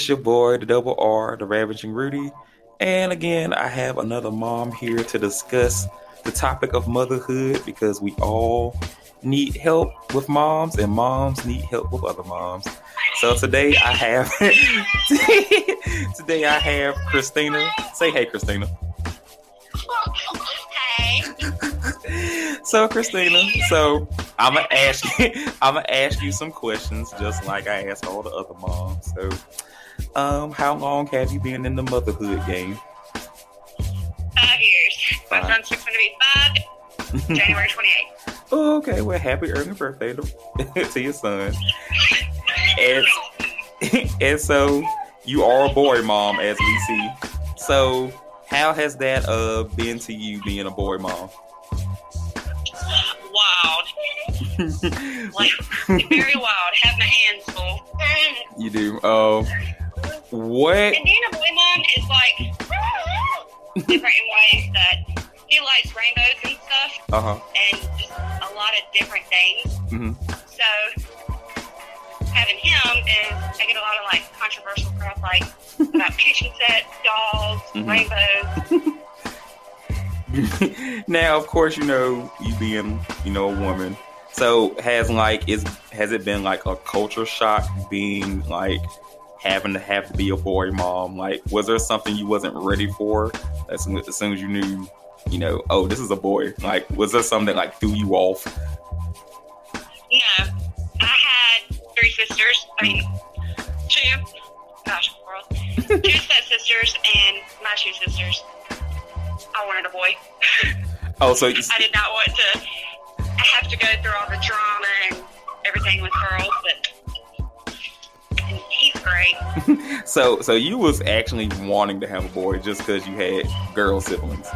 It's your boy, the double R, the Ravaging Rudy. And again, I have another mom here to discuss the topic of motherhood because we all need help with moms and moms need help with other moms. So today I have today I have Christina. Say hey Christina. So Christina, so I'm gonna ask you I'm gonna ask you some questions just like I ask all the other moms. So um how long have you been in the motherhood game? Five years. My Five. son's going to be five, January 28th. Oh, okay, well happy early birthday to, to your son. And and so you are a boy mom as we see. So how has that uh been to you being a boy mom? Wild. Like, very wild. Have my hands full. you do. Uh, what? And being a boy mom is like different in ways that he likes rainbows and stuff Uh huh. and just a lot of different things. hmm So having him is I get a lot of like controversial crap like about kitchen sets, dolls, Mhm. rainbows. now, of course, you know you being you know a woman. So has like is has it been like a culture shock being like having to have to be a boy mom? Like, was there something you wasn't ready for as soon as, soon as you knew, you know, oh, this is a boy? Like, was there something that like threw you off? No, I had three sisters. I mean, two. Gosh, world. two step sisters and my two sisters. I wanted a boy. Oh, so you, I did not want to I have to go through all the drama and everything with girls, but and he's great. so so you was actually wanting to have a boy just because you had girl siblings.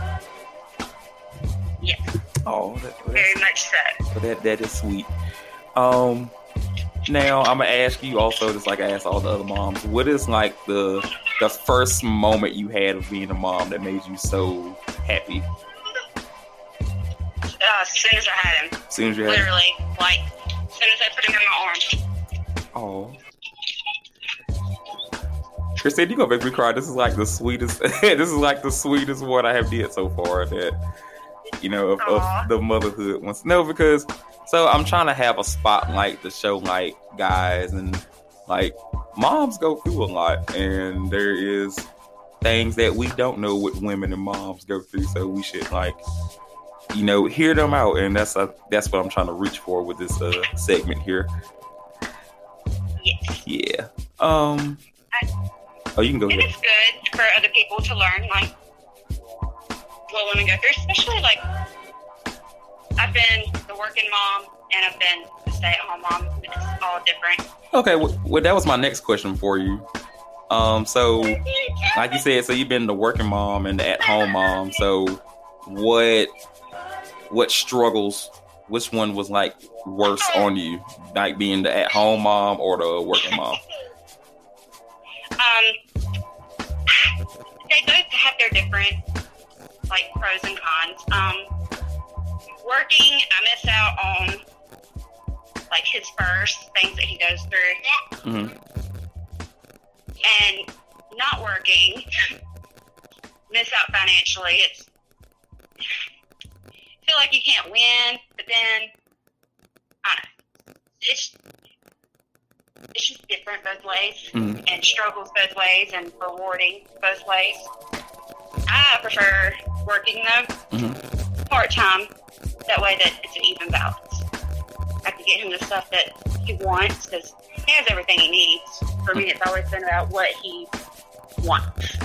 Yes, Oh, that, very much so. That that is sweet. Um, now I'm gonna ask you also, just like I asked all the other moms, what is like the the first moment you had of being a mom that made you so happy? Uh, as soon as I had him, As soon as you had, literally, like, as soon as I put him in my arms. oh. Christine, you gonna make me cry. This is like the sweetest. this is like the sweetest one I have did so far. That you know of, of the motherhood ones. No, because so I'm trying to have a spotlight to show like guys and like moms go through a lot, and there is things that we don't know what women and moms go through. So we should like you know hear them out, and that's uh, that's what I'm trying to reach for with this uh, segment here. Yes. Yeah. Um. Oh, you can go And ahead. it's good for other people to learn, like, what women go through, especially, like, I've been the working mom and I've been the stay at home mom. It's all different. Okay, well, well, that was my next question for you. Um, so like you said, so you've been the working mom and the at home mom. So what what struggles? Which one was like worse on you, like being the at home mom or the working mom? They both have their different, like, pros and cons. Um, working, I miss out on, like, his first things that he goes through. hmm and not working, miss out financially. It's feel like you can't win, but then I don't know. It's it's just different both ways, Mhm. and struggles both ways, and rewarding both ways. I prefer working though, Mhm. part time. That way, that it's an even balance. I can get him the stuff that he wants because he has everything he needs. For me, it's always been about what he wants.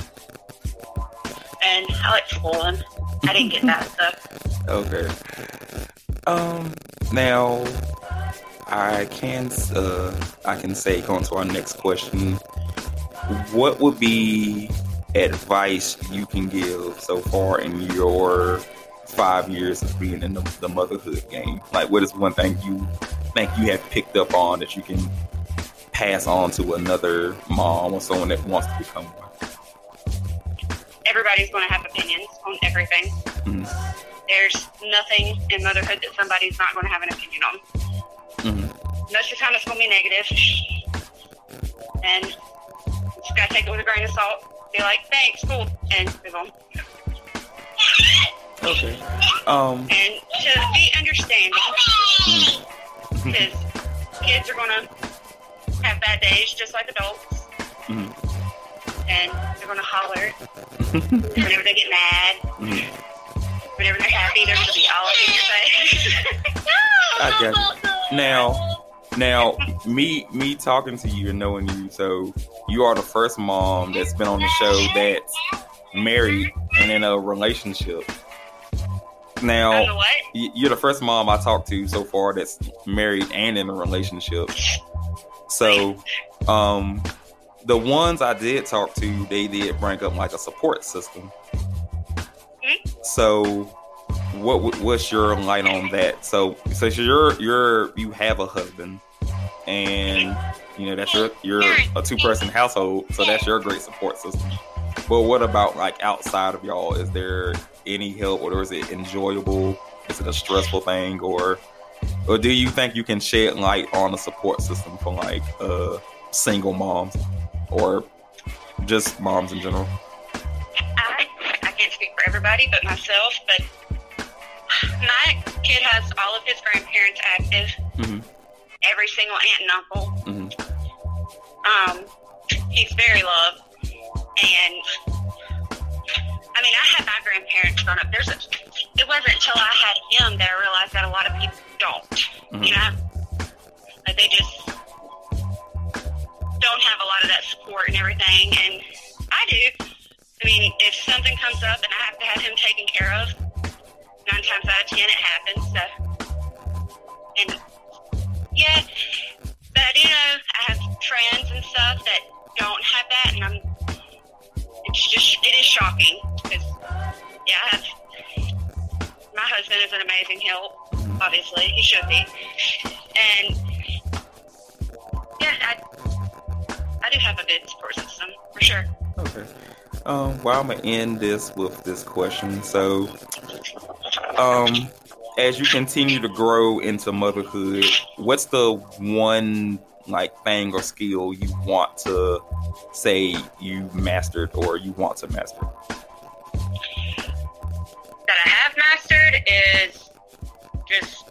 And I like him. I didn't get that stuff. Okay. Um. Now, I can uh I can say going to our next question. What would be advice you can give so far in your five years of being in the, the motherhood game? Like, what is one thing you think you have picked up on that you can pass on to another mom or someone that wants to become one? Everybody's going to have opinions on everything. Mhm. There's nothing in motherhood that somebody's not going to have an opinion on. Most of the time, it's going to be negative. And just gotta take it with a grain of salt. Be like, thanks, cool, and move on. Okay. Um. And to be understanding, because kids are gonna have bad days just like adults, mhm, and they're gonna holler whenever they get mad. mhm. Whenever they're happy, they're gonna be all in your face. I get it. Now, now, me me talking to you and knowing you, so you are the first mom that's been on the show that's married and in a relationship. Now, don't know what. y- you're the first mom I talked to so far that's married and in a relationship. So, um, the ones I did talk to, they did bring up like a support system. So, what what's your light on that? So, so you're you're you have a husband, and you know that's your you're a two person household, so that's your great support system. But what about like outside of y'all? Is there any help, or is it enjoyable? Is it a stressful thing, or or do you think you can shed light on a support system for like uh single moms or just moms in general? I, I can't speak for everybody but myself, but my kid has all of his grandparents active, hmm every single aunt and uncle. hmm Um, he's very loved, and I mean, I had my grandparents growing up. There's a, it wasn't until I had him that I realized that a lot of people don't. You know, like they just don't have a lot of that support and everything, and I do. I mean, if something comes up and I have to have him taken care of, nine times out of ten it happens. So, and yeah, but you know, I have friends and stuff that don't have that, and I'm. It's just it is shocking because yeah, I have. My husband is an amazing help. Obviously, he should be, and yeah, I I do have a good support system for sure. Okay. Um, well, I'm gonna end this with this question. So, um, as you continue to grow into motherhood, what's the one like thing or skill you want to say you mastered or you want to master? that I have mastered is just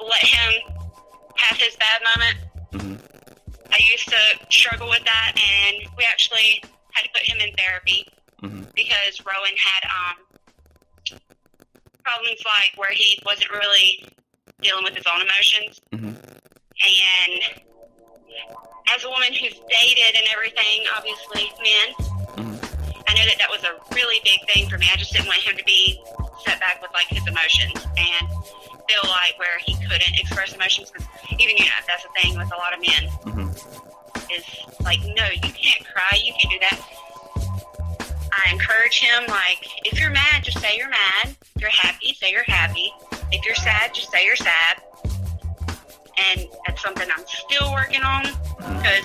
let him have his bad moment. hmm I used to struggle with that, and we actually had to put him in therapy hmm because Rowan had um, problems like where he wasn't really dealing with his own emotions. hmm And as a woman who's dated and everything, obviously, men, hmm I know that that was a really big thing for me. I just didn't want him to be set back with like his emotions and feel like where he couldn't express emotions. Because even you know that's the thing with a lot of men hmm is like, no, you can't cry, you can't do that. I encourage him like, if you're mad, just say you're mad. If you're happy, say you're happy. If you're sad, just say you're sad. And that's something I'm still working on because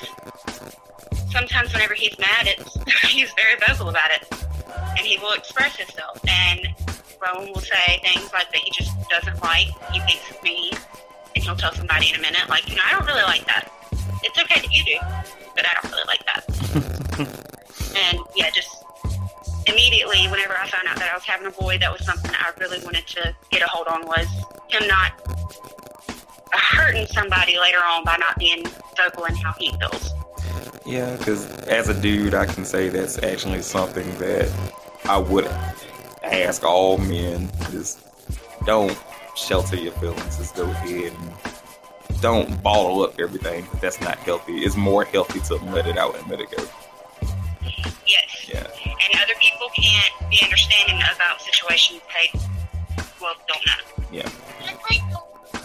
sometimes whenever he's mad, it's he's very vocal about it, and he will express himself. And Rowan will say things like that he just doesn't like. He thinks it's mean, and he'll tell somebody in a minute, like, you know, I don't really like that. It's okay that you do, but I don't really like that. and yeah, just immediately, whenever I found out that I was having a boy, that was something that I really wanted to get a hold on was him not hurting somebody later on by not being vocal in how he feels. Yeah, because as a dude, I can say that's actually something that I would ask all men: just don't shelter your feelings. Just go ahead and don't bottle up everything. That's not healthy. It's more healthy to let it out and let it go. People can't be understanding about situations they, well, don't know. Yeah.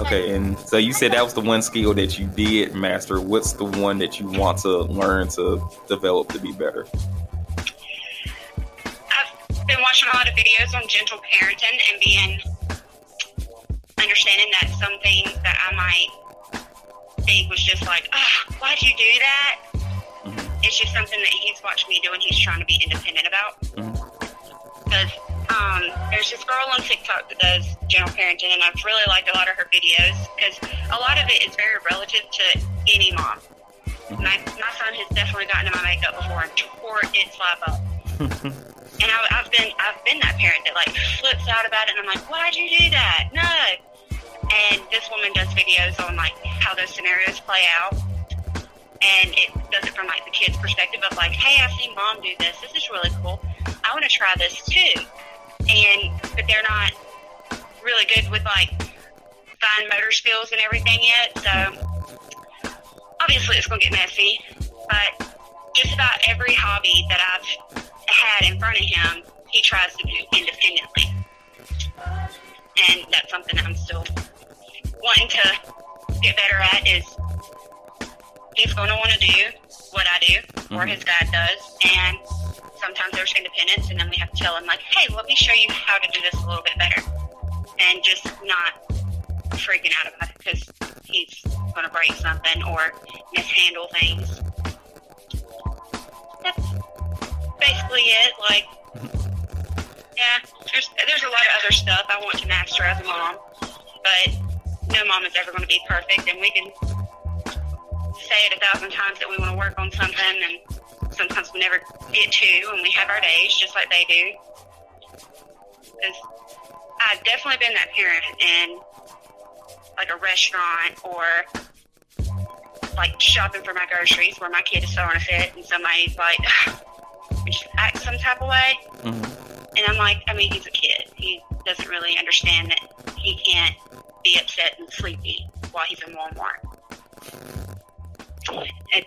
Okay, and so you said that was the one skill that you did master. What's the one that you want to learn to develop to be better? I've been watching a lot of videos on gentle parenting and being understanding that some things that I might think was just like, oh, why'd you do that? Mhm. It's just something that he's watched me do and he's trying to be independent about. Mhm. Because um, there's this girl on TikTok that does gentle parenting, and I've really liked a lot of her videos because a lot of it is very relative to any mom. My, my son has definitely gotten in my makeup before and tore its life up. and I, I've been I've been that parent that like flips out about it, and I'm like, why'd you do that? No. And this woman does videos on like how those scenarios play out, and it does it from like the kid's perspective of like, hey, I've seen mom do this. This is really cool. I want to try this too. And but they're not really good with like fine motor skills and everything yet. So obviously it's to get messy. But just about every hobby that I've had in front of him, he tries to do independently. And that's something I'm still wanting to get better at is he's going to want to do what I do or Mhm. his dad does. And sometimes there's independence and then we have to tell him like, hey, let me show you how to do this a little bit better. And just not freaking out about it because he's going to break something or mishandle things. That's basically it. Like, yeah, there's there's a lot of other stuff I want to master as a mom, but no mom is ever going to be perfect, and we can say it a thousand times that we want to work on something, and sometimes we never get to, and we have our days just like they do. Because I've definitely been that parent in like a restaurant or like shopping for my groceries where my kid is throwing a fit and somebody's like just act some type of way Mhm. and I'm like I mean he's a kid he doesn't really understand that he can't be upset and sleepy while he's in Walmart and,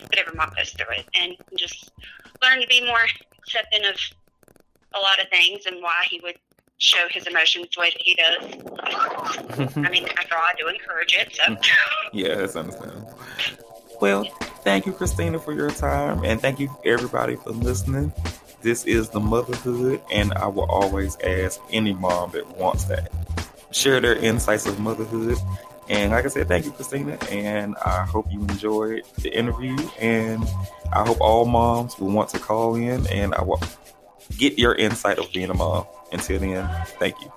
but every mom goes through it and just learn to be more accepting of a lot of things and why he would show his emotions the way that he does I mean after all I do encourage it so yeah, that's understandable. Well, thank you, Christina, for your time, and thank you everybody for listening. This is the motherhood, and I will always ask any mom that wants that share their insights of motherhood. And like I said, thank you, Christina, and I hope you enjoyed the interview. And I hope all moms will want to call in, and I will get your insight of being a mom. Until then, thank you.